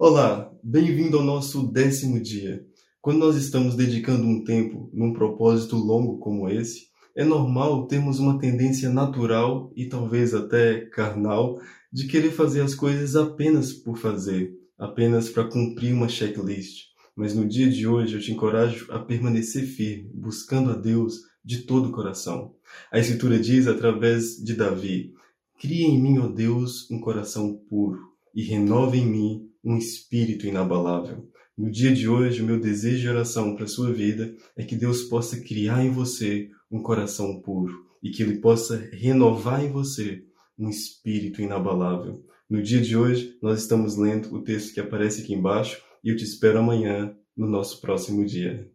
Olá, bem-vindo ao nosso décimo dia. Quando nós estamos dedicando um tempo num propósito longo como esse, é normal termos uma tendência natural e talvez até carnal de querer fazer as coisas apenas por fazer, apenas para cumprir uma checklist. Mas no dia de hoje eu te encorajo a permanecer firme, buscando a Deus de todo o coração. A Escritura diz através de Davi: Cria em mim, ó Deus, um coração puro e renova em mim um espírito inabalável. No dia de hoje, o meu desejo de oração para a sua vida é que Deus possa criar em você um coração puro e que Ele possa renovar em você um espírito inabalável. No dia de hoje, nós estamos lendo o texto que aparece aqui embaixo e eu te espero amanhã no nosso próximo dia.